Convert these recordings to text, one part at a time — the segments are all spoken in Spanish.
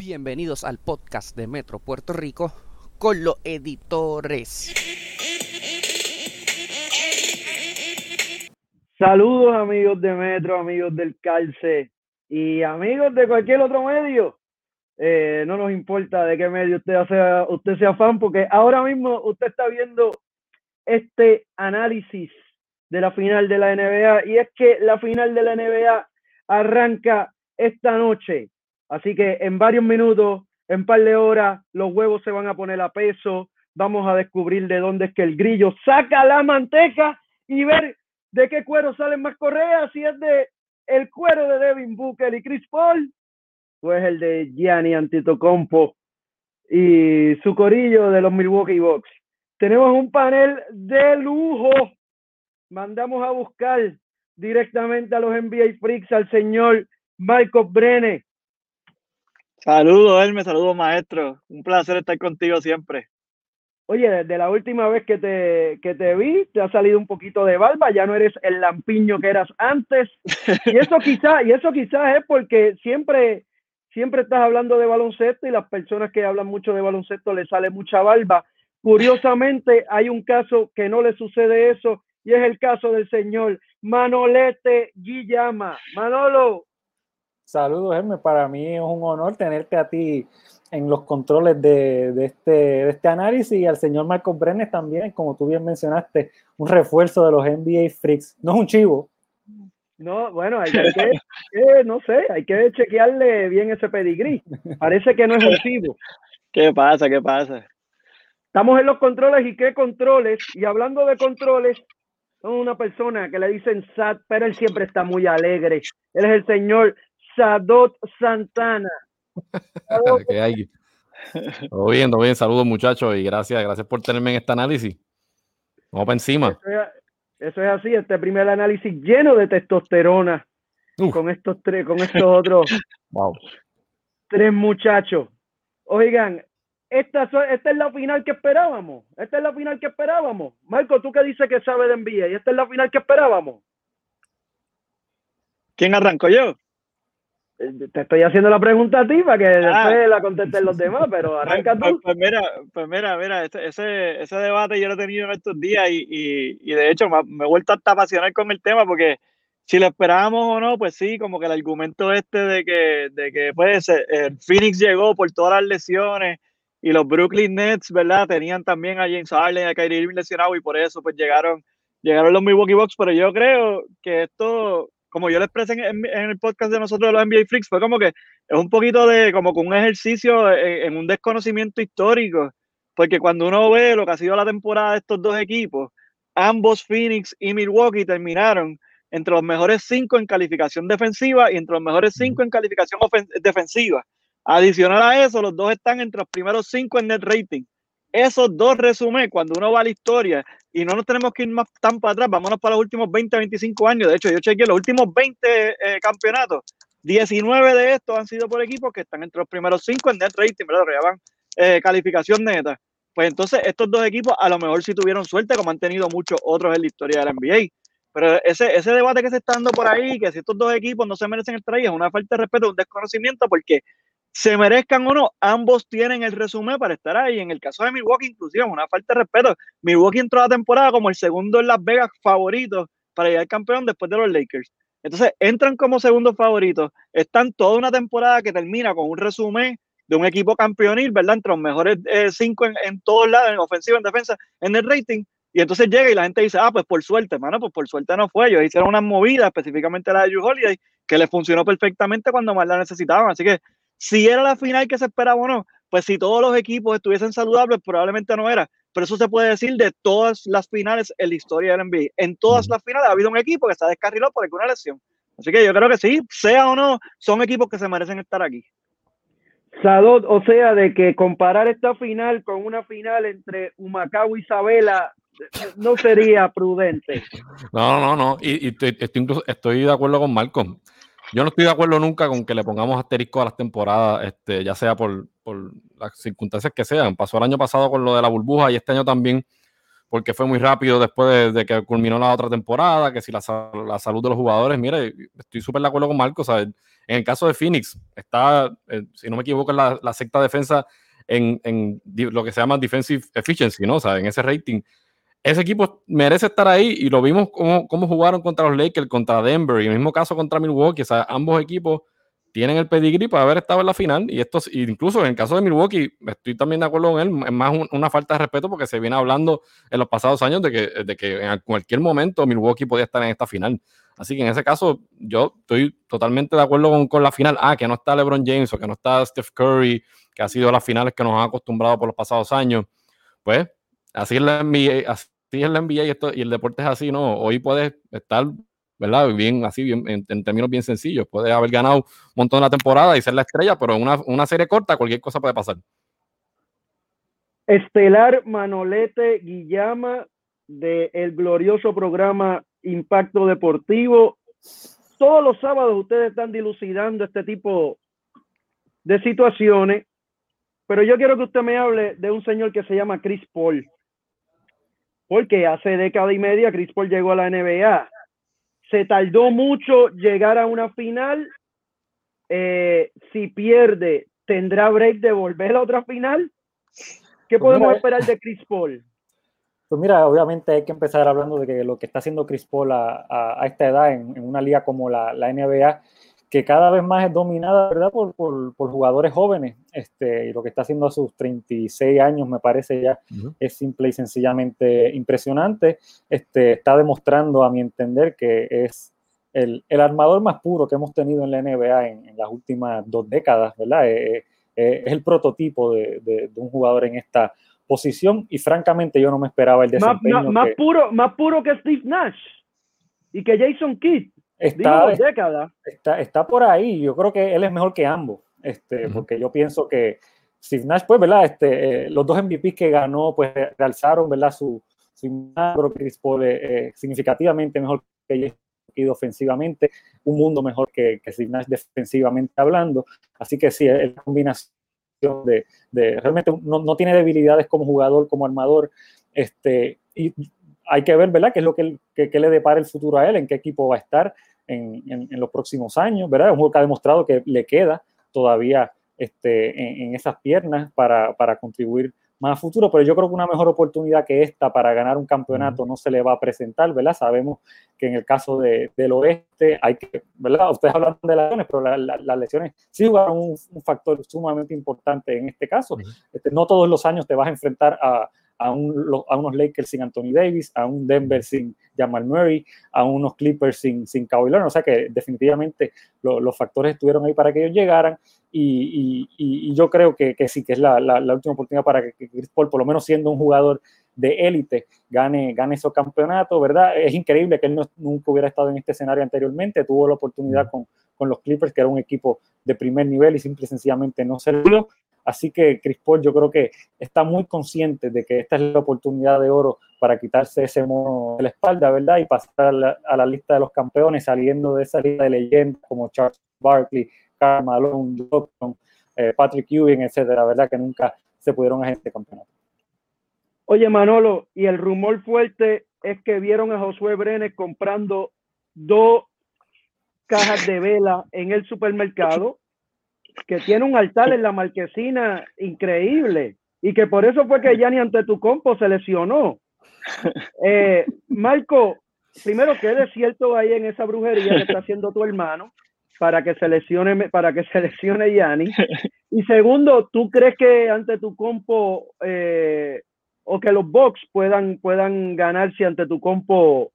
Bienvenidos al podcast de Metro Puerto Rico con los editores. Saludos amigos de Metro, amigos del Calce y amigos de cualquier otro medio. Eh, no nos importa de qué medio usted sea, usted sea fan, porque ahora mismo usted está viendo este análisis de la final de la NBA y es que la final de la NBA arranca esta noche Así que en varios minutos, en par de horas, los huevos se van a poner a peso. Vamos a descubrir de dónde es que el grillo saca la manteca y ver de qué cuero salen más correas, si es de el cuero de Devin Booker y Chris Paul, pues el de Gianni Antetokounmpo y su corillo de los Milwaukee Bucks. Tenemos un panel de lujo. Mandamos a buscar directamente a los NBA Freaks al señor Michael Brenne, Saludos, Hermes, saludos, maestro. Un placer estar contigo siempre. Oye, desde la última vez que te, que te vi, te ha salido un poquito de barba, ya no eres el lampiño que eras antes. Y eso quizás, y eso quizás es porque siempre, siempre estás hablando de baloncesto y las personas que hablan mucho de baloncesto les sale mucha barba. Curiosamente, hay un caso que no le sucede eso, y es el caso del señor Manolete Guillama. Manolo, Saludos, Hermes. Para mí es un honor tenerte a ti en los controles de, este, de este análisis y al señor Marcos Brenes también, como tú bien mencionaste, un refuerzo de los NBA Freaks. No es un chivo. No, bueno, hay que, no sé, hay que chequearle bien ese pedigrí. Parece que no es un chivo. ¿Qué pasa? ¿Qué pasa? Estamos en los controles y qué controles. Y hablando de controles, son una persona que le dicen SAT, pero él siempre está muy alegre. Él es el señor Sadot Santana. ¿Qué hay? Todo bien, todo bien. Saludos, muchachos, y gracias, gracias por tenerme en este análisis. Vamos para encima. Eso es, así, este primer análisis lleno de testosterona con estos tres, con estos otros tres muchachos. Oigan, esta, esta es la final que esperábamos. Esta es la final que esperábamos. Marco, tú qué dices que sabe de NBA y esta es la final que esperábamos. ¿Quién arrancó yo? Te estoy haciendo la pregunta a ti para que ah. después la contesten los demás, pero pues, arranca pues, tú. Pues, mira, pues mira, mira, ese, ese debate yo lo he tenido en estos días y, y, y de hecho me, he vuelto hasta apasionar con el tema porque si lo esperábamos o no, pues sí, como que el argumento este de que, de que pues el Phoenix llegó por todas las lesiones y los Brooklyn Nets, ¿verdad? Tenían también a James Harden y a Kyrie Irving lesionado y por eso pues llegaron, llegaron los Milwaukee Bucks, pero yo creo que esto como yo le expresé en, el podcast de nosotros de los NBA Freaks, fue como que es un poquito de, como con un ejercicio en, un desconocimiento histórico, porque cuando uno ve lo que ha sido la temporada de estos dos equipos, ambos Phoenix y Milwaukee terminaron entre los mejores cinco en calificación defensiva y entre los mejores cinco en calificación defensiva. Adicional a eso, los dos están entre los primeros cinco en net rating. Esos dos resumen, cuando uno va a la historia y no nos tenemos que ir más tan para atrás, vámonos para los últimos 20, 25 años. De hecho, yo chequeé los últimos 20 eh, campeonatos, 19 de estos han sido por equipos que están entre los primeros 5 en net rating, ¿verdad? Lo eh, calificación neta. Pues entonces estos dos equipos a lo mejor sí tuvieron suerte, como han tenido muchos otros en la historia de la NBA. Pero ese, ese debate que se está dando por ahí, que si estos dos equipos no se merecen el ahí, es una falta de respeto, un desconocimiento, porque se merezcan o no, ambos tienen el resumen para estar ahí. En el caso de Milwaukee, inclusive, una falta de respeto. Milwaukee entró a la temporada como el segundo en Las Vegas favorito para llegar campeón después de los Lakers. Entonces, entran como segundo favorito, están toda una temporada que termina con un resumen de un equipo campeonil, ¿verdad? Entre los mejores eh, cinco en, todos lados, en ofensiva, en defensa, en el rating. Y entonces llega y la gente dice, ah, pues por suerte, hermano, pues por suerte no fue. Ellos hicieron una movida, específicamente la de Drew Holiday, que les funcionó perfectamente cuando más la necesitaban. Así que si era la final que se esperaba o no, pues si todos los equipos estuviesen saludables, probablemente no era. Pero eso se puede decir de todas las finales en la historia del NBA. En todas las finales ha habido un equipo que se ha descarrilado por alguna lesión. Así que yo creo que sí, sea o no, son equipos que se merecen estar aquí. Sadot, o sea, de que comparar esta final con una final entre Humacao y Isabela no sería prudente. No, no, no. Y, estoy, estoy, de acuerdo con Malcolm. Yo no estoy de acuerdo nunca con que le pongamos asterisco a las temporadas, este, ya sea por, las circunstancias que sean. Pasó el año pasado con lo de la burbuja y este año también. porque fue muy rápido después de, que culminó la otra temporada, que si la, salud de los jugadores, mire, estoy súper de acuerdo con Marco, En el caso de Phoenix, está, eh, si no me equivoco, en la, la sexta defensa en, en, lo que se llama defensive efficiency, ¿no? O sea, en ese rating. Ese equipo merece estar ahí y lo vimos cómo, cómo jugaron contra los Lakers, contra Denver y el mismo caso contra Milwaukee. O sea, ambos equipos tienen el pedigrí para haber estado en la final y esto incluso en el caso de Milwaukee estoy también de acuerdo con él es más una falta de respeto porque se viene hablando en los pasados años de que, de que en cualquier momento Milwaukee podía estar en esta final. Así que en ese caso yo estoy totalmente de acuerdo con, con la final. Ah que no está LeBron James o que no está Steph Curry que ha sido las finales que nos han acostumbrado por los pasados años. Pues así es la NBA así es la NBA y, esto, y el deporte es así no hoy puedes estar ¿verdad? Bien, así, bien, en, términos bien sencillos. Puede haber ganado un montón de la temporada y ser la estrella, pero en una, serie corta cualquier cosa puede pasar. Estelar Manolete Guillama del glorioso programa Impacto Deportivo. Todos los sábados ustedes están dilucidando este tipo de situaciones, pero yo quiero que usted me hable de un señor que se llama Chris Paul. Porque hace década y media Chris Paul llegó a la NBA se tardó mucho llegar a una final. Eh, si pierde, ¿tendrá break de volver a otra final? ¿Qué pues podemos esperar de Chris Paul? Pues mira, obviamente hay que empezar hablando de que lo que está haciendo Chris Paul a, esta edad en, una liga como la, la NBA que cada vez más es dominada, ¿verdad? Por, por, por, jugadores jóvenes. Este, y lo que está haciendo a sus 36 años me parece ya es simple y sencillamente impresionante. Este, está demostrando, a mi entender, que es el, el armador más puro que hemos tenido en la NBA en, las últimas dos décadas, ¿verdad? Eh, eh, eh, es el prototipo de, de, un jugador en esta posición y francamente yo no me esperaba el desempeño. Más, más, puro, más puro que Steve Nash y que Jason Kidd. Está, está, está, por ahí. Yo creo que él es mejor que ambos. Este, Porque yo pienso que Steve Nash, pues, ¿verdad? Este, eh, los dos MVPs que ganó, pues, realzaron, ¿verdad? Su, su creo que Chris eh, significativamente mejor que ella ofensivamente, un mundo mejor que, que Steve Nash defensivamente hablando. Así que sí, es la combinación de, de realmente no, no, tiene debilidades como jugador, como armador. Este, y hay que ver, ¿verdad? ¿Qué es lo que, que, que le depara el futuro a él? ¿En qué equipo va a estar? En, los próximos años, ¿verdad? Es un juego que ha demostrado que le queda todavía este, en, esas piernas para, para, contribuir más a futuro, pero yo creo que una mejor oportunidad que esta para ganar un campeonato no se le va a presentar, ¿verdad? Sabemos que en el caso de, del oeste hay que, ¿verdad? Ustedes hablan de las lesiones, pero las lesiones sí jugaron un, factor sumamente importante en este caso. Este, no todos los años te vas a enfrentar a, a, unos Lakers sin Anthony Davis, a un Denver sin Jamal Murray, a unos Clippers sin, sin Kawhi Leonard. O sea que definitivamente los factores estuvieron ahí para que ellos llegaran y, y, yo creo que, que, sí, que es la, la, última oportunidad para que, Chris Paul, por lo menos siendo un jugador de élite, gane, gane esos campeonatos, ¿verdad? Es increíble que él no, nunca hubiera estado en este escenario anteriormente, tuvo la oportunidad con, con los Clippers, que era un equipo de primer nivel y simple y sencillamente no se Así que Chris Paul yo creo que está muy consciente de que esta es la oportunidad de oro para quitarse ese mono de la espalda, ¿verdad? Y pasar a la, lista de los campeones saliendo de esa lista de leyendas como Charles Barkley, Karl Malone, eh, Patrick Ewing, etcétera, ¿verdad? Que nunca se pudieron a este campeonato. Oye, Manolo, y el rumor fuerte es que vieron a Josué Brenes comprando dos cajas de vela en el supermercado que tiene un altar en la marquesina increíble y que por eso fue que Yanni ante tu compo se lesionó. Eh, Marco, primero, ¿qué cierto ahí en esa brujería que está haciendo tu hermano para que se lesione, para que se lesione Yanni? Y segundo, ¿tú crees que ante tu compo eh, o que los Bucks puedan, puedan ganar si ante tu compo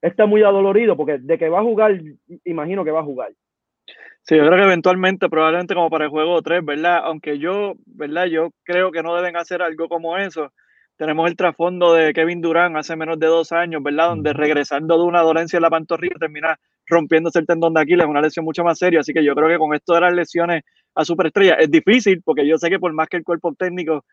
está muy adolorido? Porque de que va a jugar, imagino que va a jugar. Sí, yo creo que eventualmente, probablemente como para el juego 3, ¿verdad? Aunque yo, ¿verdad? Yo creo que no deben hacer algo como eso. Tenemos el trasfondo de Kevin Durant hace menos de dos años, ¿verdad? Donde regresando de una dolencia en la pantorrilla termina rompiéndose el tendón de Aquiles, una lesión mucho más seria. Así que yo creo que con esto de las lesiones a superestrella es difícil, porque yo sé que por más que el cuerpo técnico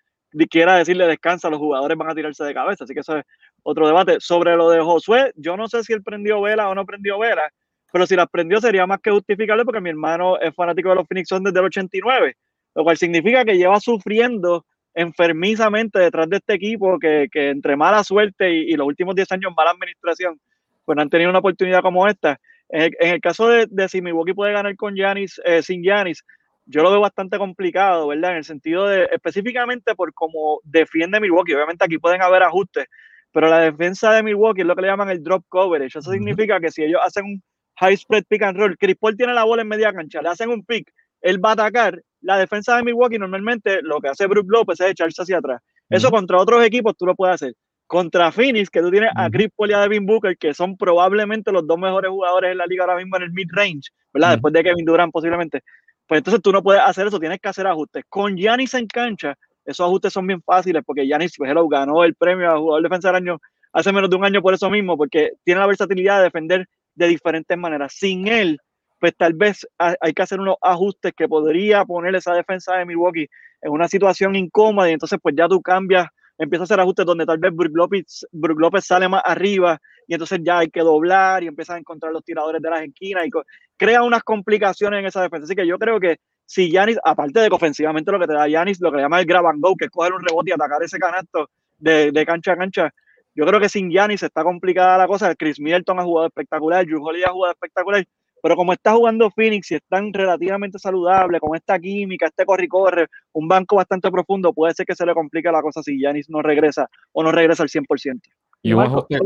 quiera decirle descansa, los jugadores van a tirarse de cabeza. Así que eso es otro debate. Sobre lo de Josué, yo no sé si él prendió vela o no prendió vela pero si las prendió sería más que justificable porque mi hermano es fanático de los Phoenix Suns desde el 89, lo cual significa que lleva sufriendo enfermizamente detrás de este equipo que, que entre mala suerte y, los últimos 10 años mala administración, pues no han tenido una oportunidad como esta. En el, caso de, de, si Milwaukee puede ganar con Giannis, eh, sin Giannis, yo lo veo bastante complicado, ¿verdad? En el sentido de, específicamente por cómo defiende Milwaukee. Obviamente aquí pueden haber ajustes, pero la defensa de Milwaukee es lo que le llaman el drop coverage. Eso significa que si ellos hacen un high spread pick and roll, Chris Paul tiene la bola en media cancha, le hacen un pick, él va a atacar. La defensa de Milwaukee normalmente lo que hace Brook Lopez es echarse hacia atrás. Eso contra otros equipos tú lo puedes hacer. Contra Phoenix, que tú tienes a Chris Paul y a Devin Booker, que son probablemente los dos mejores jugadores en la liga ahora mismo en el mid-range, ¿verdad? Después de Kevin Durant posiblemente. Pues entonces tú no puedes hacer eso, tienes que hacer ajustes. Con Giannis en cancha, esos ajustes son bien fáciles porque Giannis pues, ganó el premio a jugador defensa del año hace menos de un año por eso mismo, porque tiene la versatilidad de defender de diferentes maneras. Sin él, pues tal vez hay que hacer unos ajustes que podría poner esa defensa de Milwaukee en una situación incómoda y entonces pues ya tú cambias, empiezas a hacer ajustes donde tal vez Brook Lopez, Lopez sale más arriba y entonces ya hay que doblar y empiezas a encontrar los tiradores de las esquinas y crea unas complicaciones en esa defensa. Así que yo creo que si Yanis, aparte de que ofensivamente lo que te da Yanis, lo que llama el grab and go, que es coger un rebote y atacar ese canasto de, de cancha a cancha, yo creo que sin Yanis está complicada la cosa. Chris Middleton ha jugado espectacular, Drew Holiday ha jugado espectacular, pero como está jugando Phoenix y están relativamente saludables, con esta química, este corre-corre, un banco bastante profundo, puede ser que se le complique la cosa si Yanis no regresa o no regresa al 100%. Y un ajuste,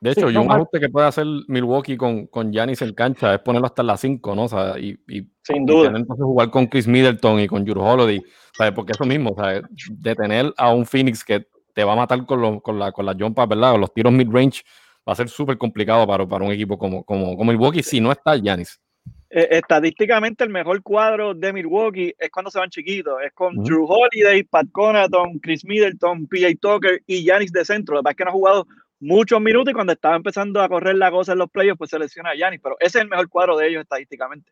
de hecho, y un ajuste que puede hacer Milwaukee con, con Giannis en cancha es ponerlo hasta las 5, ¿no? O sea, y, y, Sin duda. entonces jugar con Chris Middleton y con Drew Holiday, ¿sabes? Porque eso mismo, ¿sabes? De tener a un Phoenix que te va a matar con, con, la, con las jumpas, ¿verdad? O los tiros mid-range, va a ser súper complicado para, para un equipo como, como, como Milwaukee si no está Giannis. Eh, estadísticamente el mejor cuadro de Milwaukee es cuando se van chiquitos, es con Drew Holiday, Pat Conaton, Chris Middleton, PJ Tucker y Giannis de centro. La verdad es que no ha jugado muchos minutos y cuando estaba empezando a correr la cosa en los playoffs, pues selecciona a Giannis, pero ese es el mejor cuadro de ellos estadísticamente.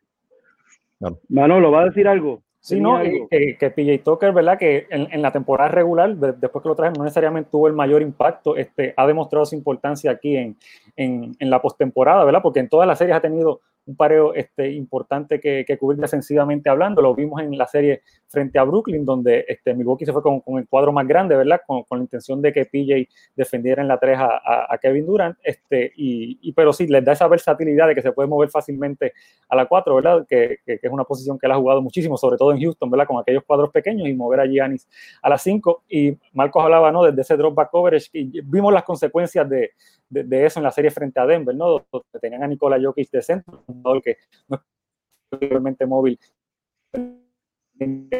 Manolo, ¿va a decir algo? Sí, no, que, que, PJ Tucker, ¿verdad? Que en, la temporada regular, después que lo trajeron, no necesariamente tuvo el mayor impacto, este, ha demostrado su importancia aquí en, en, en la postemporada, ¿verdad? Porque en todas las series ha tenido un pareo este, importante que, que, cubrir defensivamente hablando. Lo vimos en la serie frente a Brooklyn, donde este, Milwaukee se fue con, con el cuadro más grande, ¿verdad? Con, con, la intención de que PJ defendiera en la 3 a, a, Kevin Durant. Este, y, y, pero sí, les da esa versatilidad de que se puede mover fácilmente a la 4, ¿verdad? Que, que, es una posición que él ha jugado muchísimo, sobre todo en Houston, ¿verdad? Con aquellos cuadros pequeños y mover a Giannis a la 5. Y Marcos hablaba, ¿no? Desde ese drop back coverage, y vimos las consecuencias de, de, eso en la serie frente a Denver, ¿no? Tenían a Nikola Jokic de centro, el que no es realmente móvil y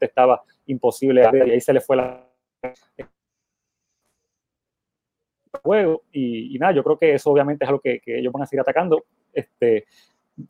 estaba imposible y ahí se le fue la juego y, y, nada, yo creo que eso obviamente es algo que, que ellos van a seguir atacando. Este,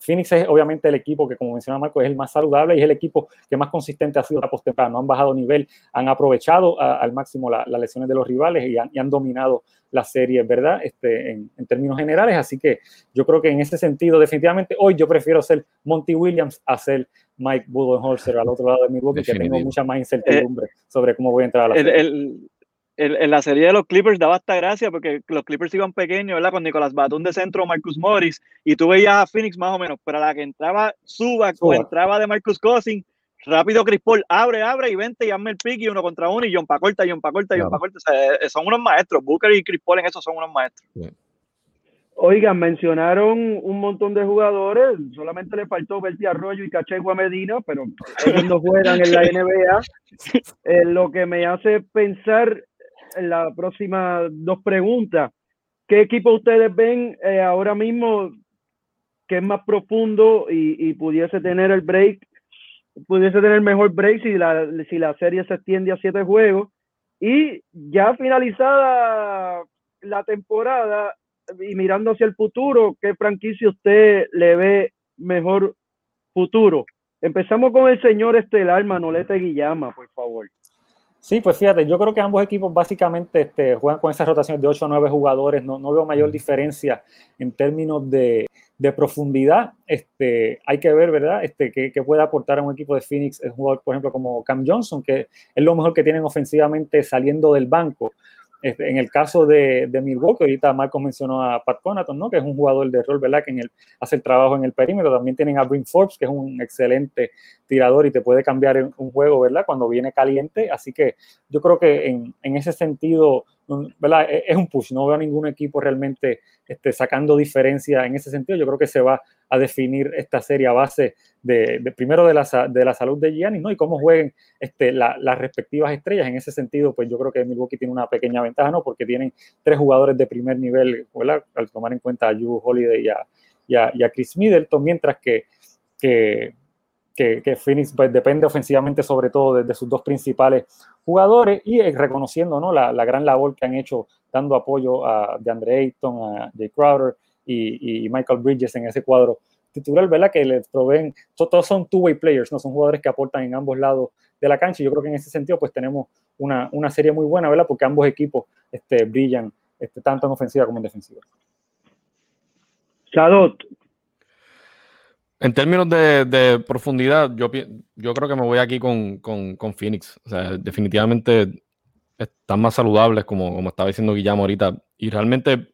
Phoenix es obviamente el equipo que, como menciona Marco, es el más saludable y es el equipo que más consistente ha sido la postemporada. No han bajado nivel, han aprovechado al máximo las lesiones de los rivales y han, y han dominado la serie, ¿verdad? Este, en, en, términos generales. Así que yo creo que en ese sentido, definitivamente, hoy yo prefiero ser Monty Williams a ser Mike Budenholzer al otro lado de mi boca, que tengo mucha más incertidumbre eh, sobre cómo voy a entrar a la el, serie. El, en la serie de los Clippers daba hasta gracia porque los Clippers iban pequeños, ¿verdad? Con Nicolás Batum de centro, Marcus Morris, y tú veías a Phoenix más o menos, pero a la que entraba Subac o entraba de Marcus Cousins, rápido Chris Paul, abre, abre y vente y hazme el pick y uno contra uno y John Pacorta, John Pacorta, John Pacorta. O sea, eh, son unos maestros. Booker y Chris Paul en eso son unos maestros. Oigan, mencionaron un montón de jugadores, solamente le faltó Berti Arroyo y Cachegua Medina, pero ellos no juegan en la NBA. Eh, lo que me hace pensar en la próxima dos preguntas. ¿Qué equipo ustedes ven eh, ahora mismo que es más profundo y, y, pudiese tener el break, pudiese tener mejor break si la, si la serie se extiende a siete juegos? Y ya finalizada la temporada y mirando hacia el futuro, ¿qué franquicia usted le ve mejor futuro? Empezamos con el señor estelar Manolete Guillama, por favor. Sí, pues fíjate, yo creo que ambos equipos básicamente este, juegan con esas rotaciones de 8 a 9 jugadores, no, no veo mayor diferencia en términos de, de profundidad. Este, hay que ver, ¿verdad? Este, que, que, puede aportar a un equipo de Phoenix un jugador, por ejemplo, como Cam Johnson, que es lo mejor que tienen ofensivamente saliendo del banco. Este, en el caso de, de, Milwaukee, ahorita Marcos mencionó a Pat Conaton, ¿no? que es un jugador de rol, ¿verdad? que en el, hace el trabajo en el perímetro. También tienen a Bryn Forbes, que es un excelente tirador y te puede cambiar un juego ¿verdad? cuando viene caliente. Así que yo creo que en, en ese sentido ¿verdad? E, es un push. No veo a ningún equipo realmente este, sacando diferencia en ese sentido. Yo creo que se va a definir esta serie a base de, primero de la, de la, salud de Giannis ¿no? y cómo jueguen este, las respectivas estrellas. En ese sentido, pues yo creo que Milwaukee tiene una pequeña ventaja, ¿no? porque tienen tres jugadores de primer nivel, ¿verdad? al tomar en cuenta a Yu Holiday y a, y a, Chris Middleton, mientras que, que que, Phoenix pues, depende ofensivamente sobre todo de, sus dos principales jugadores y eh, reconociendo ¿no? la, la, gran labor que han hecho dando apoyo a DeAndre Ayton, a Jay Crowder y, y, Michael Bridges en ese cuadro titular, ¿verdad? Que les proveen, todos son two-way players, ¿no? Son jugadores que aportan en ambos lados de la cancha y yo creo que en ese sentido pues tenemos una, una serie muy buena, ¿verdad? Porque ambos equipos este, brillan este, tanto en ofensiva como en defensiva. Sadot, en términos de, profundidad, yo, yo creo que me voy aquí con, Phoenix. O sea, definitivamente están más saludables, como, como estaba diciendo Guillermo ahorita. Y realmente,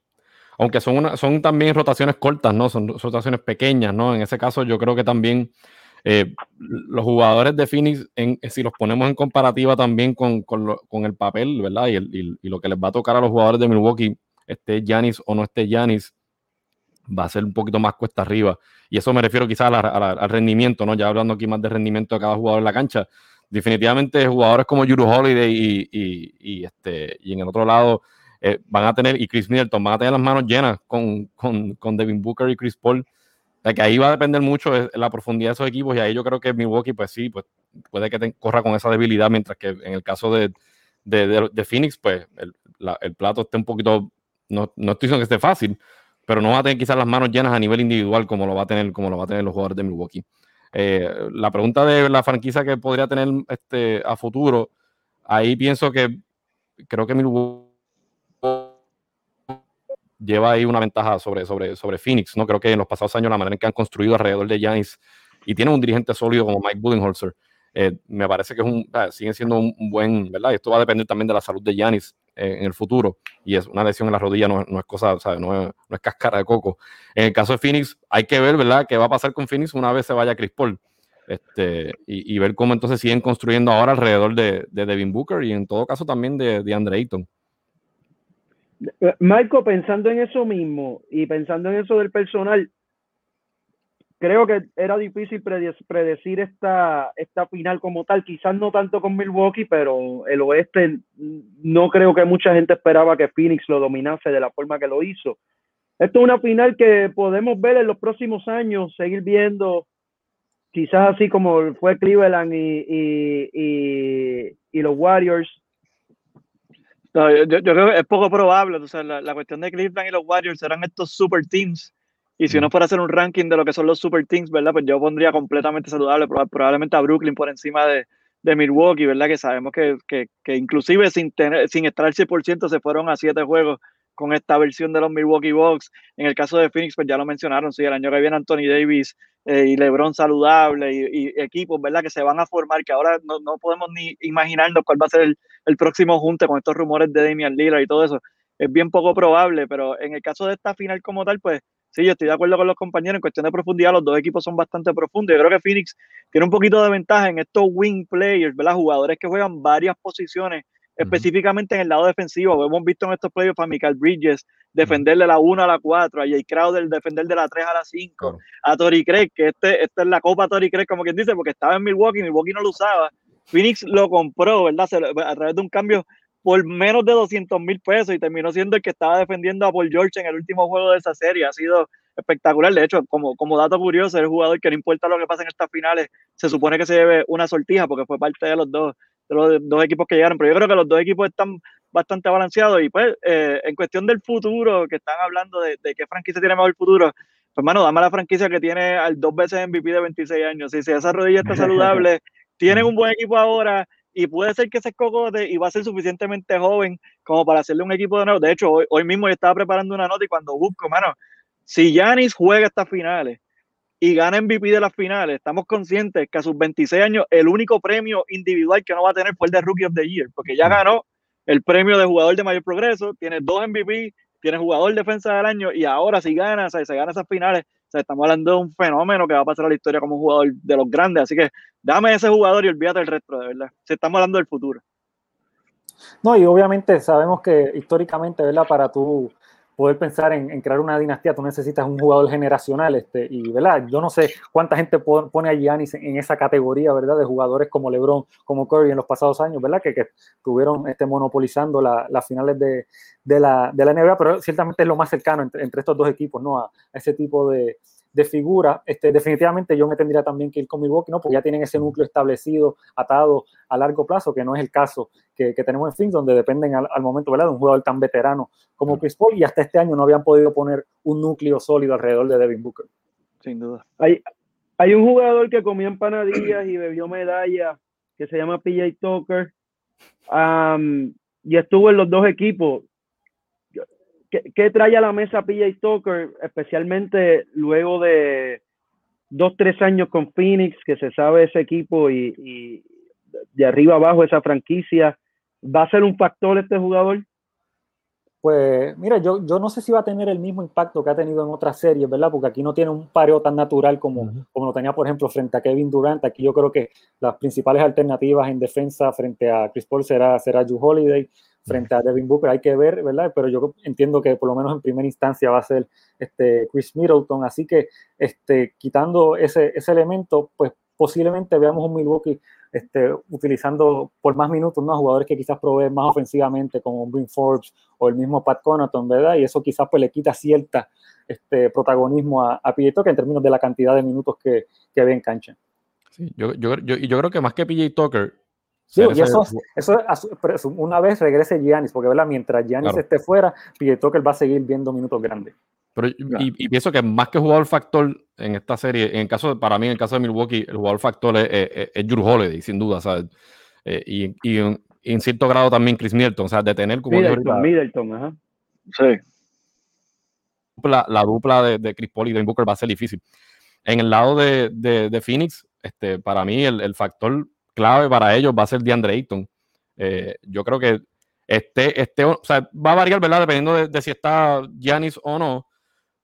aunque son, una, son también rotaciones cortas, ¿no? Son rotaciones pequeñas, ¿no? En ese caso, yo creo que también eh, los jugadores de Phoenix, en, si los ponemos en comparativa también con, el papel, ¿verdad? Y, y, lo que les va a tocar a los jugadores de Milwaukee, esté Yanis o no esté Yanis, va a ser un poquito más cuesta arriba. Y eso me refiero quizás al rendimiento, ¿no? Ya hablando aquí más de rendimiento de cada jugador en la cancha. Definitivamente jugadores como Juru Holiday y, este, y en el otro lado eh, van a tener, y Chris Middleton, van a tener las manos llenas con, con, Devin Booker y Chris Paul. que ahí va a depender mucho de la profundidad de esos equipos y ahí yo creo que Milwaukee, pues sí, pues puede que corra con esa debilidad, mientras que en el caso de, de, Phoenix, pues el, el, plato esté un poquito, no, no estoy diciendo que esté fácil, pero no va a tener quizás las manos llenas a nivel individual como lo va a tener, como lo va a tener los jugadores de Milwaukee. Eh, la pregunta de la franquicia que podría tener este, a futuro, ahí pienso que creo que Milwaukee lleva ahí una ventaja sobre, sobre, sobre Phoenix, ¿no? Creo que en los pasados años la manera en que han construido alrededor de Giannis y tienen un dirigente sólido como Mike Budenholzer, eh, me parece que es un, ah, sigue siendo un, buen, ¿verdad? Esto va a depender también de la salud de Giannis en el futuro. Y es una lesión en la rodilla, no, es cosa, No, es, no es cáscara de coco. En el caso de Phoenix, hay que ver, ¿verdad? ¿Qué va a pasar con Phoenix una vez se vaya Chris Paul? Este, y, ver cómo entonces siguen construyendo ahora alrededor de, de, Devin Booker y en todo caso también de, de Andre Ayton. Eh, Marco, pensando en eso mismo y pensando en eso del personal, creo que era difícil predecir esta, esta final como tal, quizás no tanto con Milwaukee, pero el oeste no creo que mucha gente esperaba que Phoenix lo dominase de la forma que lo hizo. Esto es una final que podemos ver en los próximos años, seguir viendo, quizás así como fue Cleveland y, y, los Warriors. yo, creo que es poco probable, o sea, la, la cuestión de Cleveland y los Warriors serán estos super teams y si uno fuera a hacer un ranking de lo que son los super teams, ¿verdad? Pues yo pondría completamente saludable probablemente a Brooklyn por encima de, de Milwaukee, ¿verdad? Que sabemos que, que, que inclusive sin, tener, sin estar al 100% se fueron a siete juegos con esta versión de los Milwaukee Bucks. En el caso de Phoenix, pues ya lo mencionaron, sí, el año que viene Anthony Davis eh, y LeBron saludable y, equipos, ¿verdad? Que se van a formar, que ahora no, no podemos ni imaginarnos cuál va a ser el, el, próximo junte con estos rumores de Damian Lillard y todo eso. Es bien poco probable, pero en el caso de esta final como tal, pues Sí, yo estoy de acuerdo con los compañeros en cuestión de profundidad. Los dos equipos son bastante profundos. Yo creo que Phoenix tiene un poquito de ventaja en estos wing players, ¿verdad? Jugadores que juegan varias posiciones, específicamente en el lado defensivo. Hemos visto en estos playoffs a Michael Bridges defender de la 1 a la 4, a Jay Crowder defender de la 3 a la 5, a Tori Craig, que este, esta es la copa Tori Craig, como quien dice, porque estaba en Milwaukee, Milwaukee no lo usaba. Phoenix lo compró, ¿verdad? a través de un cambio por menos de 200 mil pesos y terminó siendo el que estaba defendiendo a Paul George en el último juego de esa serie. Ha sido espectacular. De hecho, como, como dato curioso, el jugador que no importa lo que pase en estas finales, se supone que se lleve una sortija porque fue parte de los dos, de los dos equipos que llegaron. Pero yo creo que los dos equipos están bastante balanceados. Y pues, eh, en cuestión del futuro, que están hablando de, de qué franquicia tiene mejor futuro, pues, hermano, dame la franquicia que tiene al dos veces MVP de 26 años. Si, si esa rodilla está saludable, tienen un buen equipo ahora y puede ser que se escogote y va a ser suficientemente joven como para hacerle un equipo de nuevo. De hecho, hoy, hoy mismo yo estaba preparando una nota y cuando busco, mano, si Yanis juega estas finales y gana MVP de las finales, estamos conscientes que a sus 26 años el único premio individual que no va a tener fue el de Rookie of the Year, porque ya ganó el premio de jugador de mayor progreso, tiene dos MVP, tiene jugador defensa del año y ahora si gana, o sea, se gana esas finales, sea, estamos hablando de un fenómeno que va a pasar a la historia como jugador de los grandes. Así que dame ese jugador y olvídate del resto, de verdad. Si estamos hablando del futuro. No, y obviamente sabemos que históricamente, ¿verdad? Para tú poder pensar en, crear una dinastía, tú necesitas un jugador generacional, este, y verdad, yo no sé cuánta gente pone a Giannis en, esa categoría, ¿verdad? De jugadores como LeBron, como Curry en los pasados años, ¿verdad? Que, que estuvieron este, monopolizando las finales de, la, de, la, NBA, pero ciertamente es lo más cercano entre, estos dos equipos, ¿no? a ese tipo de, de figura, este, definitivamente yo me tendría también que ir con Milwaukee, ¿no? Porque ya tienen ese núcleo establecido, atado a largo plazo, que no es el caso que, tenemos en Phoenix, donde dependen al, momento, ¿verdad? De un jugador tan veterano como Chris Paul y hasta este año no habían podido poner un núcleo sólido alrededor de Devin Booker. Sin duda. Hay, hay un jugador que comió empanadillas y bebió medallas que se llama PJ Tucker y estuvo en los dos equipos. ¿Qué, trae a la mesa PJ Tucker, especialmente luego de dos, tres años con Phoenix, que se sabe ese equipo y, de arriba abajo esa franquicia? ¿Va a ser un factor este jugador? Pues mira, yo, yo no sé si va a tener el mismo impacto que ha tenido en otras series, ¿verdad? Porque aquí no tiene un pareo tan natural como, como lo tenía, por ejemplo, frente a Kevin Durant. Aquí yo creo que las principales alternativas en defensa frente a Chris Paul será, será Drew Holiday frente a Devin Booker. Hay que ver, ¿verdad? Pero yo entiendo que por lo menos en primera instancia va a ser este Chris Middleton. Así que este, quitando ese, ese elemento, pues posiblemente veamos un Milwaukee este, utilizando por más minutos ¿no? jugadores que quizás proveen más ofensivamente, como Bryn Forbes o el mismo Pat Connaughton, ¿verdad? Y eso quizás pues le quita cierta este, protagonismo a, a PJ Tucker en términos de la cantidad de minutos que, que ve en cancha. Sí, yo, yo, yo, yo creo que más que PJ Tucker, Sí, y eso, eso una vez regrese Giannis, porque ¿verdad? mientras Giannis esté fuera, PJ Tucker va a seguir viendo minutos grandes. Pero, y, pienso que más que jugador factor en esta serie, en el caso para mí, en el caso de Milwaukee, el jugador factor es, es, es Drew Holiday, sin duda. ¿sabes? Eh, y, y, en cierto grado también Chris Middleton, o sea, de tener como. Middleton, Middleton ajá. Sí. La, la dupla de, de, Chris Paul y Devin Booker va a ser difícil. En el lado de, de, de Phoenix, este, para mí el, el factor clave para ellos va a ser DeAndre Ayton. Eh, yo creo que este, este, o sea, va a variar, ¿verdad? Dependiendo de, si está Giannis o no,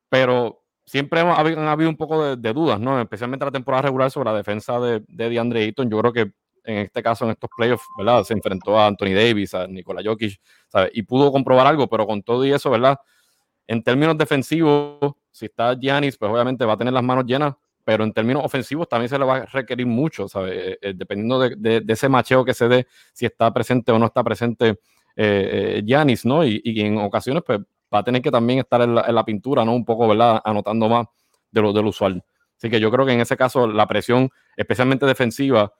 pero siempre han habido un poco de, dudas, ¿no? Especialmente la temporada regular sobre la defensa de, de DeAndre Ayton. Yo creo que en este caso, en estos playoffs, ¿verdad? Se enfrentó a Anthony Davis, a Nikola Jokic, ¿sabes? Y pudo comprobar algo, pero con todo y eso, ¿verdad? En términos defensivos, si está Giannis, pues obviamente va a tener las manos llenas pero en términos ofensivos también se le va a requerir mucho, ¿sabes? Eh, eh, dependiendo de, ese macheo que se dé, si está presente o no está presente eh, Giannis, ¿no? Y, en ocasiones, pues va a tener que también estar en la, pintura, ¿no? Un poco, ¿verdad? Anotando más de lo del usual. Así que yo creo que en ese caso la presión, especialmente defensiva,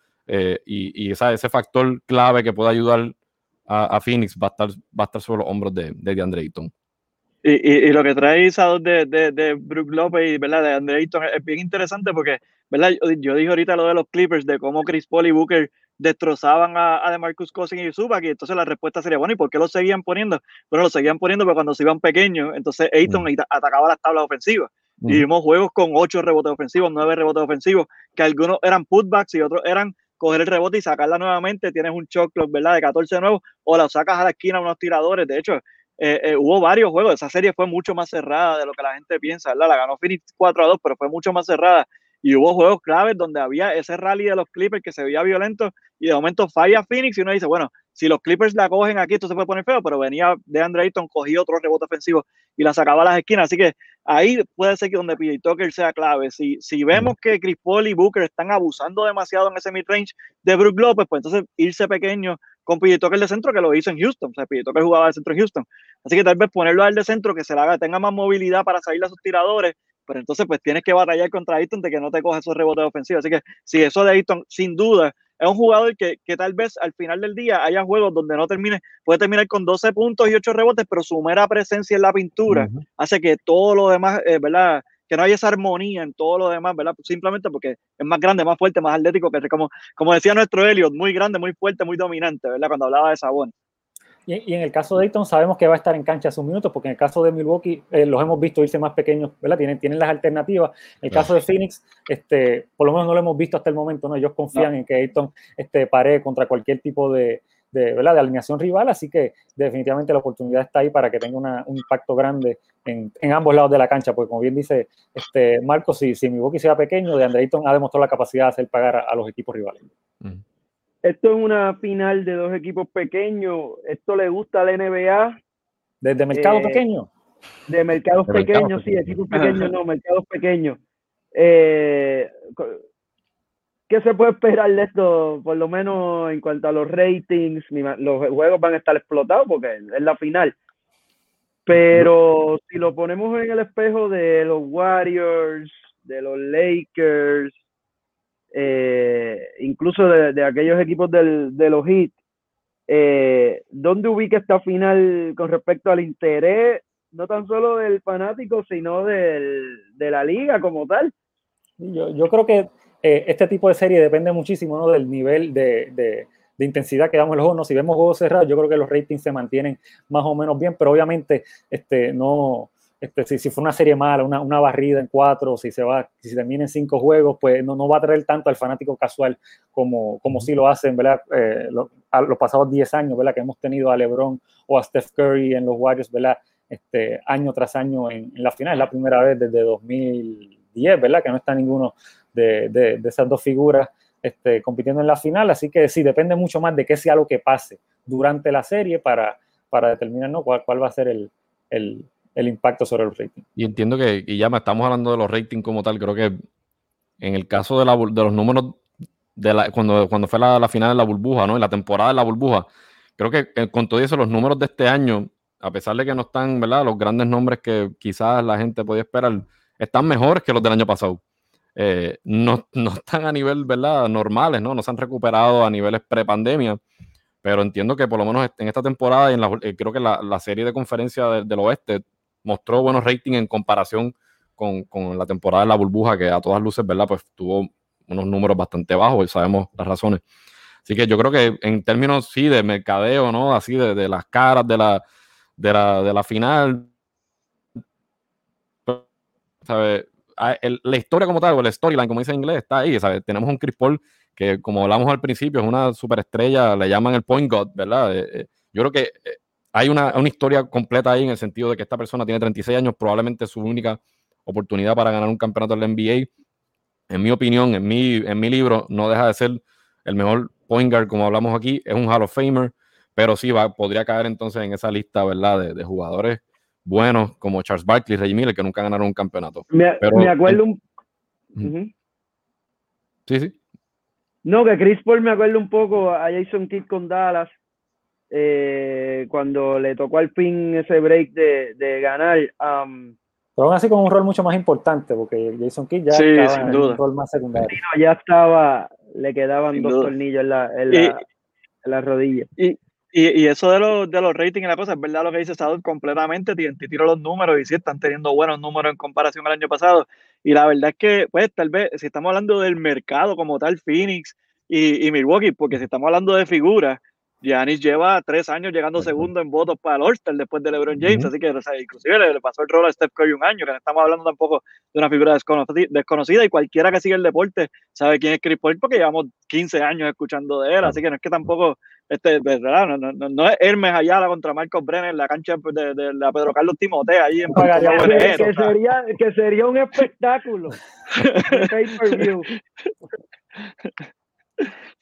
y, ese factor clave que puede ayudar a, Phoenix va a estar, va a estar sobre los hombros de, de DeAndre Ayton. Y, y, lo que trae Isador de, de, de Brook López y ¿verdad? de Andre Ayton es bien interesante porque ¿verdad? Yo, dije ahorita lo de los Clippers, de cómo Chris Paul y Booker destrozaban a, a DeMarcus Cousins y Zubac, y entonces la respuesta sería, bueno, ¿y por qué lo seguían poniendo? Bueno, lo seguían poniendo porque cuando se iban pequeños, entonces Ayton mm. atacaba las tablas ofensivas. Y mm. vimos juegos con ocho rebotes ofensivos, nueve rebotes ofensivos, que algunos eran putbacks y otros eran coger el rebote y sacarla nuevamente, tienes un shot clock, ¿verdad? De 14 de nuevo, o la sacas a la esquina unos tiradores. De hecho, eh, eh, hubo varios juegos, esa serie fue mucho más cerrada de lo que la gente piensa, ¿verdad? La ganó Phoenix 4 a 2, pero fue mucho más cerrada. Y hubo juegos claves donde había ese rally de los Clippers que se veía violento y de momento falla Phoenix y uno dice, bueno, si los Clippers la cogen aquí, esto se puede poner feo, pero venía de Andre Ayton, cogía otro rebote ofensivo y la sacaba a las esquinas. Así que ahí puede ser que donde PJ Tucker sea clave. Si, si vemos que Chris Paul y Booker están abusando demasiado en ese mid-range de Brook Lopez, pues entonces irse pequeño con PJ Tucker de centro que lo hizo en Houston. O sea, PJ Tucker jugaba de centro en Houston. Así que tal vez ponerlo al de centro que se le haga, tenga más movilidad para salir a sus tiradores, pero entonces pues tienes que batallar contra Ayton de que no te coge esos rebotes ofensivos. Así que si eso de Ayton, sin duda, es un jugador que, que, tal vez al final del día haya juegos donde no termine, puede terminar con 12 puntos y 8 rebotes, pero su mera presencia en la pintura hace que todo lo demás, eh, ¿verdad? Que no haya esa armonía en todo lo demás, ¿verdad? Simplemente porque es más grande, más fuerte, más atlético, que como, como decía nuestro Elliot, muy grande, muy fuerte, muy dominante, ¿verdad? Cuando hablaba de Sabón. Y, en el caso de Dayton sabemos que va a estar en cancha sus minutos, porque en el caso de Milwaukee eh, los hemos visto irse más pequeños, ¿verdad? Tienen, tienen las alternativas. En el caso de Phoenix, este, por lo menos no lo hemos visto hasta el momento, ¿no? Ellos confían en que Dayton este, pare contra cualquier tipo de, de, ¿verdad? de alineación rival, así que definitivamente la oportunidad está ahí para que tenga un impacto grande en, en, ambos lados de la cancha, porque como bien dice este Marco, si, si Milwaukee sea pequeño, de Ayton ha demostrado la capacidad de hacer pagar a, los equipos rivales. Esto es una final de dos equipos pequeños, esto le gusta a la NBA. ¿Desde mercado eh, pequeño? De mercados pequeños, sí, equipos pequeños no, mercados pequeños. Eh, ¿Qué se puede esperar de esto? Por lo menos en cuanto a los ratings, los juegos van a estar explotados porque es la final. Pero si lo ponemos en el espejo de los Warriors, de los Lakers, eh, incluso de, aquellos equipos de los Heat, eh, ¿dónde ubica esta final con respecto al interés, no tan solo del fanático, sino del, de la liga como tal? Yo, yo creo que eh, este tipo de serie depende muchísimo ¿no? del nivel de, de, de, intensidad que damos los juegos. Si vemos juegos cerrados, yo creo que los ratings se mantienen más o menos bien, pero obviamente este, no, este, si, si fue una serie mala, una, una, barrida en cuatro, si se va, si se termina en cinco juegos, pues no, no va a traer tanto al fanático casual como, como si lo hacen, ¿verdad? Eh, lo, a los pasados 10 años, ¿verdad? Que hemos tenido a LeBron o a Steph Curry en los Warriors, ¿verdad? Este, año tras año en, en la final. Es la primera vez desde 2010, ¿verdad? Que no está ninguno de, de, esas dos figuras este, compitiendo en la final. Así que sí, depende mucho más de qué sea lo que pase durante la serie para, para determinar ¿no? cuál, cuál va a ser el, el, el, impacto sobre el rating. Y entiendo que, y ya me estamos hablando de los ratings como tal, creo que en el caso de, la, de los números de la, cuando, cuando fue la, la, final de la burbuja, ¿no? En la temporada de la burbuja, creo que eh, con todo eso, los números de este año, a pesar de que no están, ¿verdad? Los grandes nombres que quizás la gente podía esperar, están mejores que los del año pasado. Eh, no, no, están a nivel, ¿verdad? Normales, ¿no? No se han recuperado a niveles pre-pandemia, pero entiendo que por lo menos en esta temporada y en la, eh, creo que la, la, serie de conferencia del oeste mostró buenos ratings en comparación con, con, la temporada de la burbuja, que a todas luces, ¿verdad? Pues tuvo unos números bastante bajos y sabemos las razones. Así que yo creo que en términos, sí, de mercadeo, ¿no? Así de, de las caras de la, de la, de la final, ¿sabes? la historia como tal, o la storyline, como dice en inglés, está ahí. ¿sabes? Tenemos un Chris Paul que, como hablamos al principio, es una superestrella, le llaman el point god, ¿verdad? Eh, eh, yo creo que eh, hay una, una, historia completa ahí en el sentido de que esta persona tiene 36 años, probablemente su única oportunidad para ganar un campeonato en la NBA. En mi opinión, en mi, en mi libro, no deja de ser el mejor point guard, como hablamos aquí, es un Hall of Famer, pero sí va, podría caer entonces en esa lista, ¿verdad? De, de jugadores buenos como Charles Barkley, Reggie Miller, que nunca ganaron un campeonato. Me, me acuerdo un... Sí, sí. No, que Chris Paul me acuerdo un poco a Jason Kidd con Dallas, eh, cuando le tocó al fin ese break de, de ganar. Um, pero aún así con un rol mucho más importante, porque Jason Kidd ya sí, estaba en duda. un rol más secundario. No, ya estaba, le quedaban sin dos duda. tornillos en la, en la, y, en la rodilla. Y, y, y, eso de los, de los ratings y la cosa, es verdad lo que dice Sador completamente, te tiro los números y sí están teniendo buenos números en comparación al año pasado. Y la verdad es que, pues, tal vez, si estamos hablando del mercado como tal, Phoenix y, y Milwaukee, porque si estamos hablando de figuras, Giannis lleva tres años llegando segundo en votos para el All-Star después de LeBron James, uh -huh. así que o sea, inclusive le, le, pasó el rol a Steph Curry un año, que no estamos hablando tampoco de una figura desconocida, y cualquiera que siga el deporte sabe quién es Chris Paul porque llevamos 15 años escuchando de él, así que no es que tampoco, este, ¿verdad? No, no, no, no es Hermes Ayala contra Marcos Brenner en la cancha de, de, de la Pedro Carlos Timotea ahí en Puerto que, que, sería, que sería un espectáculo.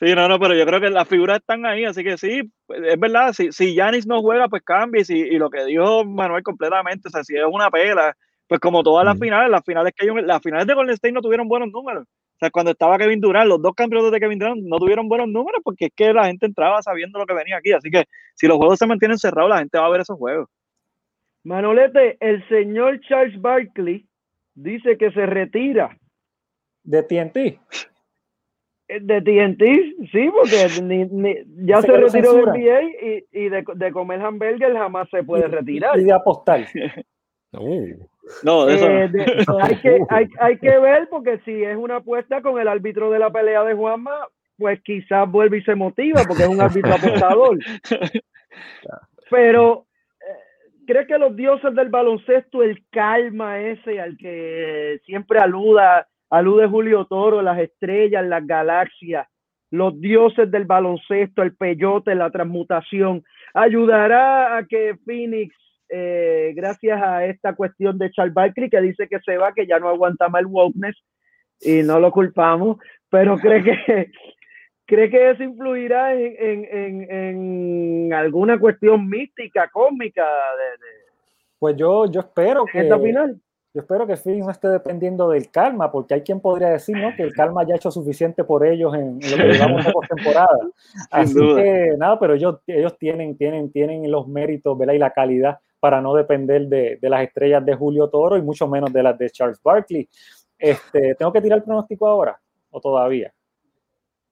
Sí, no, no, pero yo creo que las figuras están ahí, así que sí, es verdad, si, si Yanis no juega, pues cambia, y, si, y lo que dijo Manuel completamente, o sea, si es una pela, pues como todas las finales, las finales que hay, las finales de Golden State no tuvieron buenos números. O sea, cuando estaba Kevin Durant, los dos campeones de Kevin Durant no tuvieron buenos números porque es que la gente entraba sabiendo lo que venía aquí. Así que si los juegos se mantienen cerrados, la gente va a ver esos juegos. Manolete, el señor Charles Barkley dice que se retira. ¿De TNT? De TNT, sí, porque ni, ni, ya se, se retiró del NBA y, y de, de, comer hamburger jamás se puede retirar. Y de apostar. uh. No, de eso eh, de, hay, que, hay, hay, que ver porque si es una apuesta con el árbitro de la pelea de Juanma, pues quizás vuelve y se motiva porque es un árbitro apostador. Pero eh, ¿crees que los dioses del baloncesto, el calma ese al que siempre aluda, alude Julio Toro, las estrellas, las galaxias, los dioses del baloncesto, el peyote, la transmutación, ayudará a que Phoenix, eh, gracias a esta cuestión de Charles Barkley, que dice que se va, que ya no aguanta más el wokeness, y no lo culpamos, pero cree que, cree que eso influirá en, en, en, alguna cuestión mística, cósmica de, pues yo, yo espero que esta final yo espero que Phoenix no esté dependiendo del calma, porque hay quien podría decir ¿no? que el calma ya ha hecho suficiente por ellos en, lo que llevamos de postemporada. Así que nada, pero ellos, ellos tienen, tienen, tienen los méritos ¿verdad? y la calidad para no depender de, de, las estrellas de Julio Toro y mucho menos de las de Charles Barkley. Este, ¿Tengo que tirar el pronóstico ahora o todavía?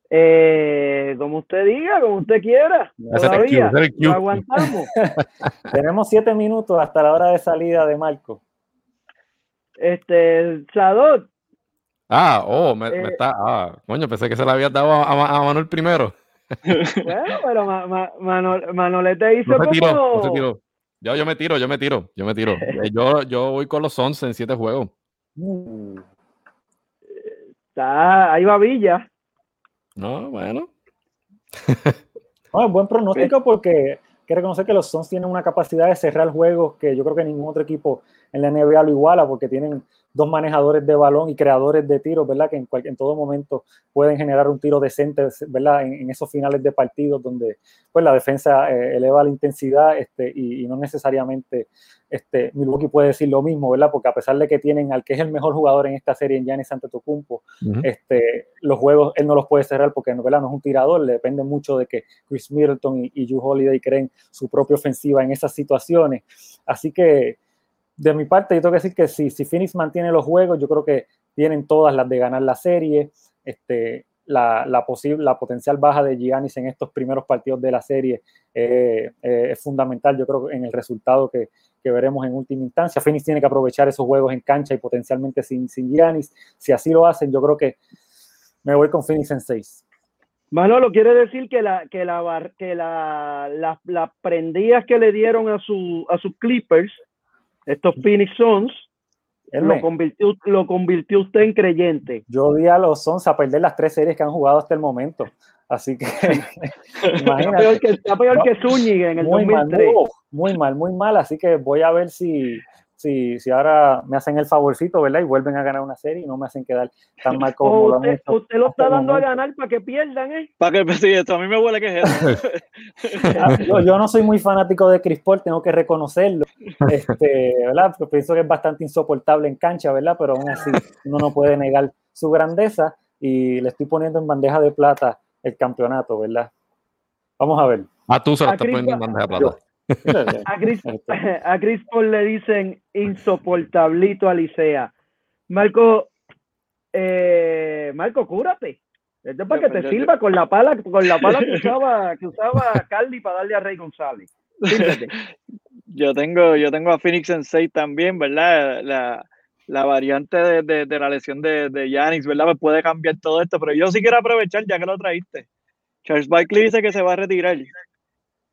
Eh, como usted diga, como usted quiera. Todavía. Lo aguantamos. Tenemos siete minutos hasta la hora de salida de Marco. Este, Sadot. Ah, oh, me, eh, está. Ah, coño, pensé que se la había dado a, Manuel primero. bueno, pero ma, ma, Manol, Manolete hizo no se como... no tiró. Yo, yo me tiro, yo me tiro, yo me tiro. Eh, yo, yo voy con los 11 en 7 juegos. Está, ahí va Villa. No, bueno. bueno, buen pronóstico porque que reconocer que los Suns tienen una capacidad de cerrar juegos que yo creo que ningún otro equipo en la NBA lo iguala porque tienen dos manejadores de balón y creadores de tiros, ¿verdad? Que en, en todo momento pueden generar un tiro decente, ¿verdad? En, esos finales de partidos donde pues la defensa eh, eleva la intensidad este, y, no necesariamente este, Milwaukee puede decir lo mismo, ¿verdad? Porque a pesar de que tienen al que es el mejor jugador en esta serie, en Giannis Antetokounmpo, este, los juegos él no los puede cerrar porque ¿verdad? no es un tirador, le depende mucho de que Chris Middleton y, y Holiday creen su propia ofensiva en esas situaciones. Así que de mi parte, yo tengo que decir que si, si Phoenix mantiene los juegos, yo creo que tienen todas las de ganar la serie. Este, la, la, posible, la potencial baja de Giannis en estos primeros partidos de la serie eh, eh, es fundamental, yo creo, en el resultado que, que, veremos en última instancia. Phoenix tiene que aprovechar esos juegos en cancha y potencialmente sin, sin Giannis. Si así lo hacen, yo creo que me voy con Phoenix en 6. Manolo, quiere decir que la que la que la, las la prendías que le dieron a su a sus Clippers estos Phoenix Suns, lo convirtió, lo convirtió usted en creyente. Yo di a los Suns a perder las tres series que han jugado hasta el momento. Así que imagínate. Está peor que, Zúñiga en el muy 2003. Mal, muy mal, muy mal. Así que voy a ver si, si, si ahora me hacen el favorcito, ¿verdad? Y vuelven a ganar una serie y no me hacen quedar tan mal como lo usted, usted lo está dando a ganar para que pierdan, ¿eh? Para que sí, esto a mí me huele que es. Ah, yo, no soy muy fanático de Chris Paul, tengo que reconocerlo, este, ¿verdad? Porque pienso que es bastante insoportable en cancha, ¿verdad? Pero aún así uno no puede negar su grandeza y le estoy poniendo en bandeja de plata el campeonato, ¿verdad? Vamos a ver. Ah, tú se lo estás poniendo en bandeja de plata. A Chris, a Chris Paul le dicen insoportablito a Licea. Marco, eh, Marco, cúrate. Esto es para que te sirva con la pala, con la pala que usaba, que usaba Carly para darle a Rey González. Yo tengo, yo tengo a Phoenix en 6 también, ¿verdad? La, la variante de, de, de, la lesión de, de Giannis, ¿verdad? Me puede cambiar todo esto, pero yo sí quiero aprovechar ya que lo traíste. Charles Barkley dice que se va a retirar.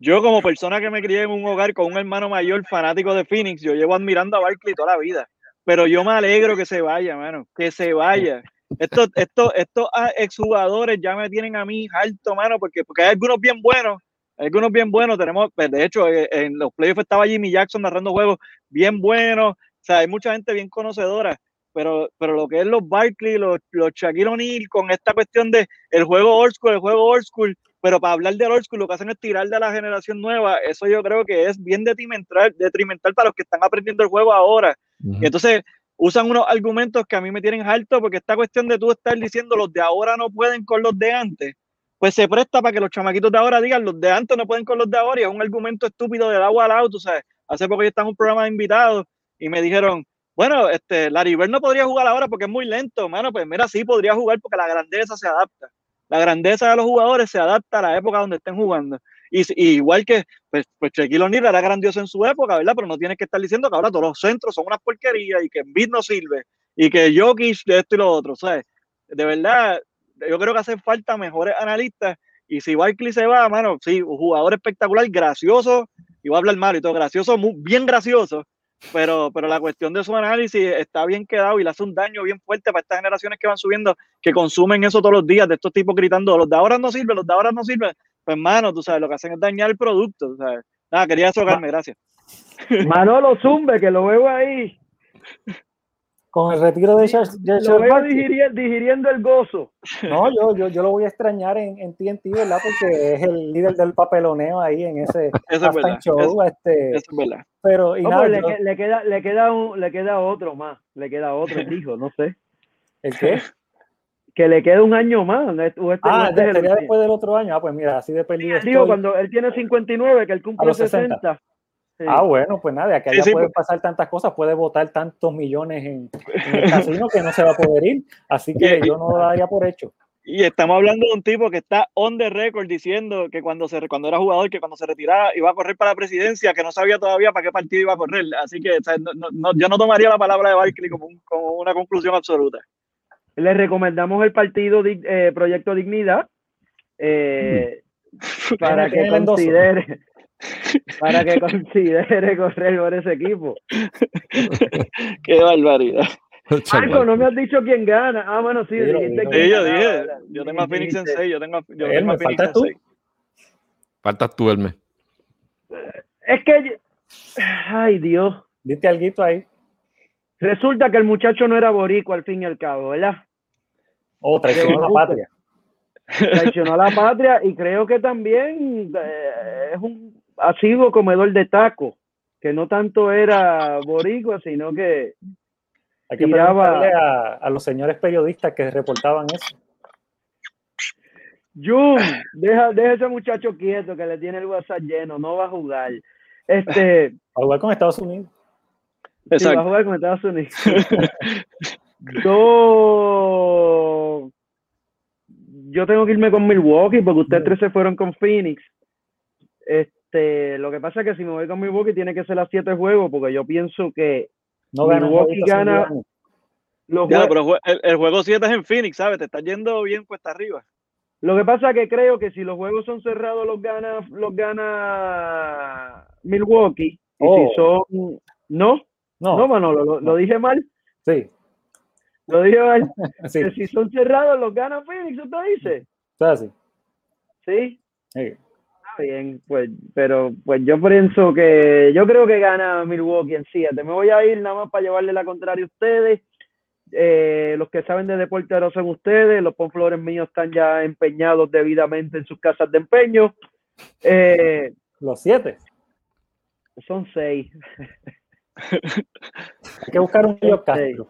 Yo como persona que me crié en un hogar con un hermano mayor fanático de Phoenix, yo llevo admirando a Barkley toda la vida. Pero yo me alegro que se vaya, mano, que se vaya. Estos, estos, estos exjugadores ya me tienen a mí alto, mano, porque, porque hay algunos bien buenos, hay algunos bien buenos. Tenemos, pues, de hecho, eh, en los playoffs estaba Jimmy Jackson narrando juegos bien buenos. O sea, hay mucha gente bien conocedora pero, pero lo que es los Barkley, los, los Shaquille O'Neal, con esta cuestión de el juego old school, el juego old school, pero para hablar del old school lo que hacen es tirar de la generación nueva, eso yo creo que es bien detrimental, detrimental para los que están aprendiendo el juego ahora. Y entonces usan unos argumentos que a mí me tienen alto, porque esta cuestión de tú estar diciendo los de ahora no pueden con los de antes, pues se presta para que los chamaquitos de ahora digan los de antes no pueden con los de ahora, y es un argumento estúpido del agua al auto, ¿sabes? Hace poco yo estaba en un programa de invitados y me dijeron, bueno, este, Larry Bird no podría jugar ahora porque es muy lento, mano, pues mira, sí podría jugar porque la grandeza se adapta la grandeza de los jugadores se adapta a la época donde estén jugando. Y, igual que, pues, pues Shaquille O'Neal era grandioso en su época, ¿verdad? Pero no tienes que estar diciendo que ahora todos los centros son una porquería y que Embiid no sirve y que Jokic de esto y lo otro, ¿sabes? De verdad, yo creo que hacen falta mejores analistas y si Barkley se va, mano, sí, un jugador espectacular, gracioso, y voy a hablar mal y todo, gracioso, muy, bien gracioso, pero, pero la cuestión de su análisis está bien quedado y le hace un daño bien fuerte para estas generaciones que van subiendo, que consumen eso todos los días, de estos tipos gritando, los de ahora no sirven, los de ahora no sirven. Pues, hermano, tú sabes, lo que hacen es dañar el producto, ¿sabes? Nada, quería socarme, gracias. Manolo Zumbe, que lo veo ahí. Con el retiro de Charles Lo veo digiriendo, digiriendo el gozo. No, yo, yo, yo lo voy a extrañar en, en TNT, ¿verdad? Porque es el líder del papeloneo ahí en ese Eso es verdad. show. Este, eso es verdad. Pero, y No, nada, pues le, yo- que- le queda, le, queda un, le queda otro más. Le queda otro, dijo, no sé. ¿el qué? Que le queda un año más. Este- Ah, este sería después del otro año. Ah, pues mira, así de perdido Digo, estoy. cuando él tiene 59, que él cumple los 60. 60. Sí. Ah, bueno, pues nada, Sí, allá sí, pueden pues. pasar tantas cosas, puede votar tantos millones en, en el casino que no se va a poder ir. Así que yo no lo daría por hecho. Y estamos hablando de un tipo que está on the record diciendo que cuando, se, cuando era jugador, que cuando se retiraba iba a correr para la presidencia, que no sabía todavía para qué partido iba a correr. Así que o sea, no- no- yo no tomaría la palabra de Barkley como, un- como una conclusión absoluta. Le recomendamos el partido eh, Proyecto Dignidad eh, para Tiene que considere para que considere correr por ese equipo. Qué barbaridad. Marco, no me has dicho quién gana. Ah, bueno, sí, dijiste quién yo yo tengo a Phoenix en Dijiste. 6, yo tengo, a- yo tengo a Phoenix faltas en tú. 6. Faltas tú, Hermes. Es que, ay Dios, Diste algo ahí. resulta que el muchacho no era boricua al fin y al cabo, ¿verdad? Oh, traicionó la gusta. patria. traicionó a la patria y creo que también eh, es un asiduo comedor de taco, que no tanto era boricua, sino que Hay que Tiraba- preguntarle a, a los señores periodistas que reportaban eso. Jun, deja, deja ese muchacho quieto que le tiene el WhatsApp lleno, no va a jugar. Este, Para jugar con Estados Unidos. sí, va a Exacto. jugar con Estados Unidos. Yo, yo tengo que irme con Milwaukee porque ustedes tres se fueron con Phoenix. Este, lo que pasa es que si me voy con Milwaukee tiene que ser a siete juegos porque yo pienso que No ganan Milwaukee gana- los Ya, pero el, el juego 7 es en Phoenix, ¿sabes? Te estás yendo bien cuesta arriba. Lo que pasa es que creo que si los juegos son cerrados los gana los gana Milwaukee. Y Oh. si son no, No, no Manolo, lo, lo dije mal, sí, lo dije mal. sí, Que si son cerrados los gana Phoenix, ¿usted dice? es así. Sí, Sí. Bien, pues, pero pues yo pienso que yo creo que gana Milwaukee en 7. Me voy a ir nada más para llevarle la contraria a ustedes. Eh, los que saben de deporte ahora son ustedes, los ponflores míos están ya empeñados debidamente en sus casas de empeño. Eh, Los siete. son seis. Hay que buscar un Sí. Castro.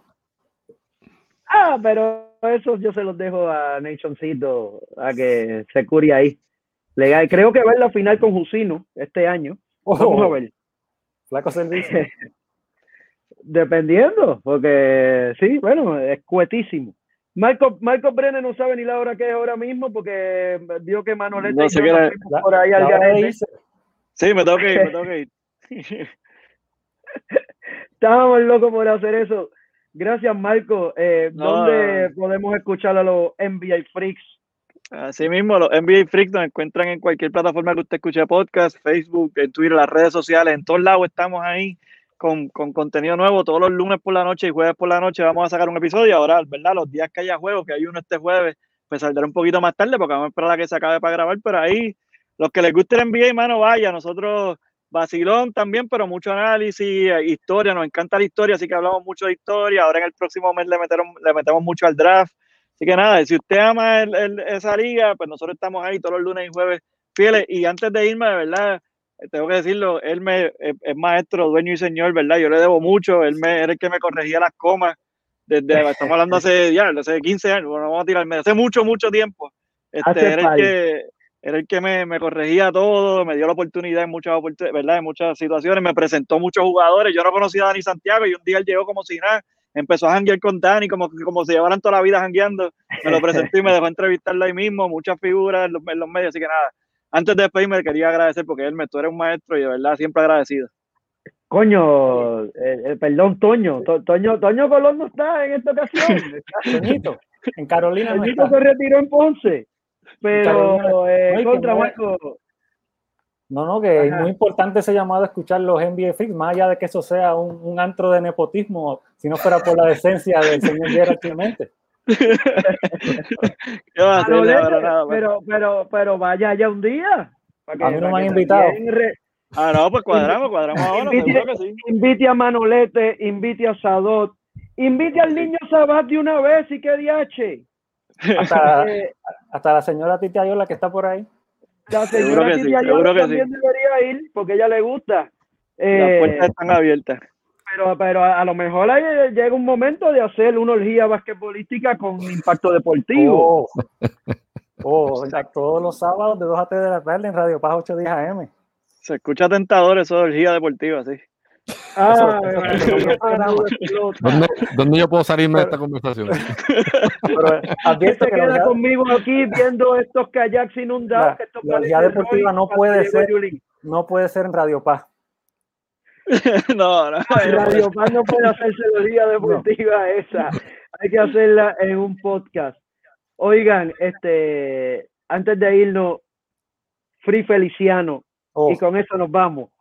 Ah, pero eso yo se los dejo a Nationcito a que se cure ahí. Legal. Creo que va a la final con Jusino este año. Vamos a Oh, ver. flaco servicio. Dependiendo, porque sí, bueno, es cuetísimo. Marco, Marco Brenner no sabe ni la hora que es ahora mismo porque vio que Manolete No sé qué era. fuimos La- por ahí al garete. Sí, me tengo que ir, me tengo que ir. Estábamos locos por hacer eso. Gracias, Marco. Eh, No, ¿Dónde podemos escuchar a los NBA Freaks? Así mismo, los NBA Freaks nos encuentran en cualquier plataforma que usted escuche podcast, Facebook, en Twitter, las redes sociales, en todos lados estamos ahí con, con contenido nuevo. Todos los lunes por la noche y jueves por la noche vamos a sacar un episodio. Ahora, ¿verdad? Los días que haya juegos, que hay uno este jueves, pues saldrá un poquito más tarde porque vamos a esperar a que se acabe para grabar. Pero ahí, los que les guste el NBA, mano, vaya. Nosotros, vacilón también, pero mucho análisis, eh, historia, nos encanta la historia, así que hablamos mucho de historia. Ahora en el próximo mes le, metemos le metemos mucho al draft. Así que nada, si usted ama el- el- esa liga, pues nosotros estamos ahí todos los lunes y jueves fieles. Y antes de irme, de verdad, eh, tengo que decirlo, él me, es, es maestro, dueño y señor, ¿verdad? Yo le debo mucho, él me, era el que me corregía las comas, desde, estamos hablando hace, ya, hace 15 años, bueno, vamos a tirarme, hace mucho, mucho tiempo. Este, era, el que, era el que me, me corregía todo, me dio la oportunidad en muchas, oportun- ¿verdad? en muchas situaciones, me presentó muchos jugadores, yo no conocía a Dani Santiago y un día él llegó como si nada, empezó a janguear con Dani, como, como si llevaran toda la vida jangueando, me lo presentó y me dejó entrevistarlo ahí mismo, muchas figuras en los, en los medios, así que nada, antes de despedirme le quería agradecer porque él me, tú eres un maestro y de verdad siempre agradecido. Coño, eh, eh, perdón, Toño. To- Toño. Toño Colón no está en esta ocasión. Toñito, en Carolina no Toñito está. se retiró en Ponce. Pero, eh, no, contra no- Marco. No, no, que es muy importante ese llamado a escuchar los NBA Freaks, más allá de que eso sea un, un antro de nepotismo, si no fuera por la decencia del señor Gerard Clemente. ¿Qué va a hacer? Manolete, Ahora nada, pues. pero, pero, pero vaya allá un día. para que- A mí no me han invitado. re- Ah, no, pues cuadramos, cuadramos ahora, Invite- seguro que sí. invite a Manolete, invite a Sadot, invite al niño Sabat de una vez y que diache. Hasta, Eh, hasta la señora Titi Ayola que está por ahí. La señora que sí, Ayala seguro que también debería ir porque a ella le gusta. Las Eh, puertas están abiertas. pero, pero a, a lo mejor ahí llega un momento de hacer una orgía basquetbolística con impacto deportivo. Oh, oh, o sea, todos los sábados de 2 a 3 de la tarde en Radio Paz 810 AM. Se escucha tentador eso de orgía deportiva, sí. Ah. ¿Dónde, dónde yo puedo salirme de esta conversación? Pero ¿Quién advierto se la queda conmigo aquí viendo estos kayaks inundados? La- estos la deportiva no puede ser- no puede ser en Radio Paz. no, no. Radio Paz no puede hacerse la orgía deportiva esa. Hay que hacerla en un podcast. Oigan, este, antes de irnos, Free Feliciano, Oh, y con eso nos vamos.